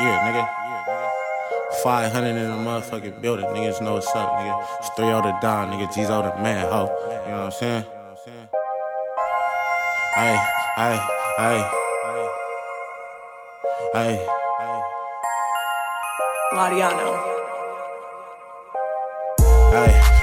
Yeah, nigga. 500 in the motherfucking building. Niggas know what's up, nigga. It's 3 0 the Don, nigga. G's O the man, ho. You know what I'm saying? Hey, hey, hey. Hey. Mariano. Hey,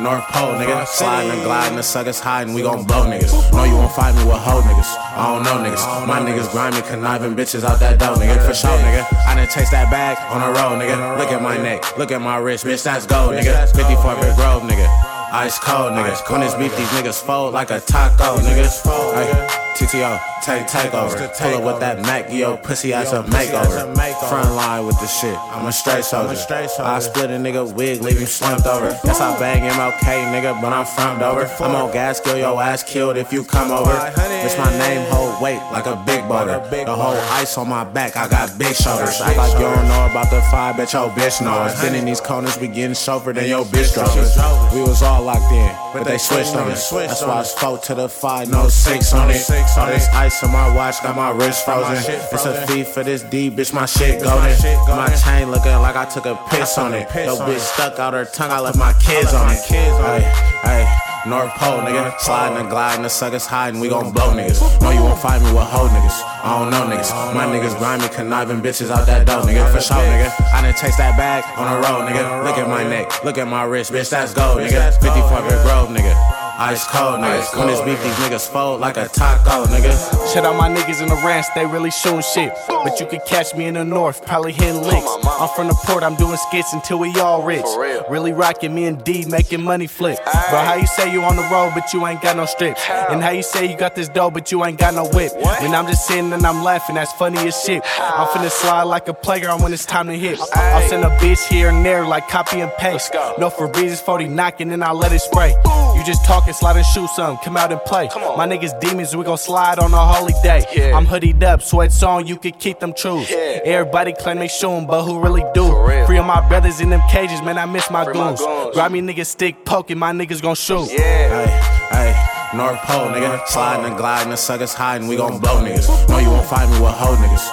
North Pole, nigga. Sliding and gliding, the suckers hiding, we gon' blow niggas. No, you won't find me with hoe niggas. I don't know niggas. My niggas grimy, conniving bitches out that dough, nigga. For sure, nigga. I done chase that bag on the road, nigga. Look at my neck, look at my wrist, bitch, that's gold, nigga. 54 Big Grove, nigga. Ice cold, nigga. When it's beef, these niggas fold like a taco, niggas. Hey. TTO, take takeover. Pull up with that Mac, yo, pussy ass a makeover. Front line with the shit, I'm a straight soldier. I split a nigga wig, leave him slumped over. That's how bang him, MLK, nigga, but I'm front over. I'm on gas, kill your ass killed if you come over. It's my name, hold weight like a big boulder. The whole ice on my back, I got big shoulders. Act like you don't know about the five, bet your bitch knows. Been in these corners, we getting chauffeured and your bitch drove We was all locked in, but they switched on us. That's why it's four to the five, no six on it. All this ice on my watch got my wrist frozen. It's a fee for this D, bitch, my shit golden. My chain looking like I took a piss on it. Yo, bitch stuck out her tongue, I left my kids on it. Hey, hey. North Pole, nigga. Sliding and gliding, the suckers hiding, we gon' blow niggas. No, you won't find me with hoe niggas. I don't know niggas. My niggas grimy, conniving bitches out that dough, nigga. For sure, nigga. I done chase that bag on the road, nigga. Look at my neck, look at my wrist, bitch, that's gold, nigga. 54 Big Grove, nigga. Ice cold, nigga. When it's beef, these niggas fold like a taco, nigga. Shout out my niggas in the ranch, they really shooting shit. But you could catch me in the north, probably hitting licks. I'm from the port, I'm doing skits until we all rich. Really rocking me and D, making money flip. Bro, how you say you on the road, but you ain't got no strips? And how you say you got this dough, but you ain't got no whip? When I'm just sitting and I'm laughing, that's funny as shit. I'm finna slide like a playground when it's time to hit. I'll send a bitch here and there like copy and paste. No for Febrez's 40 knocking and I let it spray. You just talking, slide and shoot some, come out and play. My niggas demons, we gon' slide on a holy day. Yeah. I'm hoodied up, sweats on, you can keep them truths. Yeah. Everybody claim they shoot 'em, but who really do? For real. Free of my brothers in them cages, man, I miss my Free my goons. goons. Grab me niggas stick poking, my niggas gon' shoot. Yeah. Hey, hey. North Pole, nigga. Sliding and gliding, the suckers hiding, we gon' blow niggas. No, you won't find me with hoe niggas.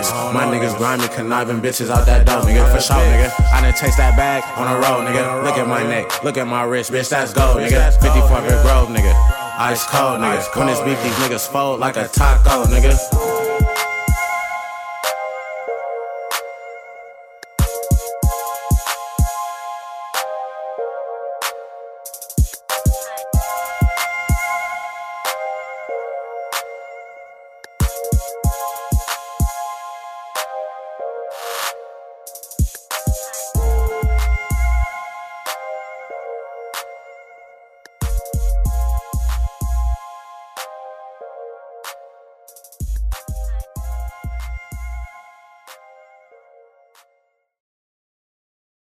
Niggas. My niggas grimy, conniving bitches out that dough, nigga. For sure, nigga. I done chase that bag on the road, nigga. Look at my neck, look at my wrist, bitch, that's gold, nigga. 54 Big Grove, nigga. Ice cold, nigga. When it's beef, these niggas fold like a taco, nigga.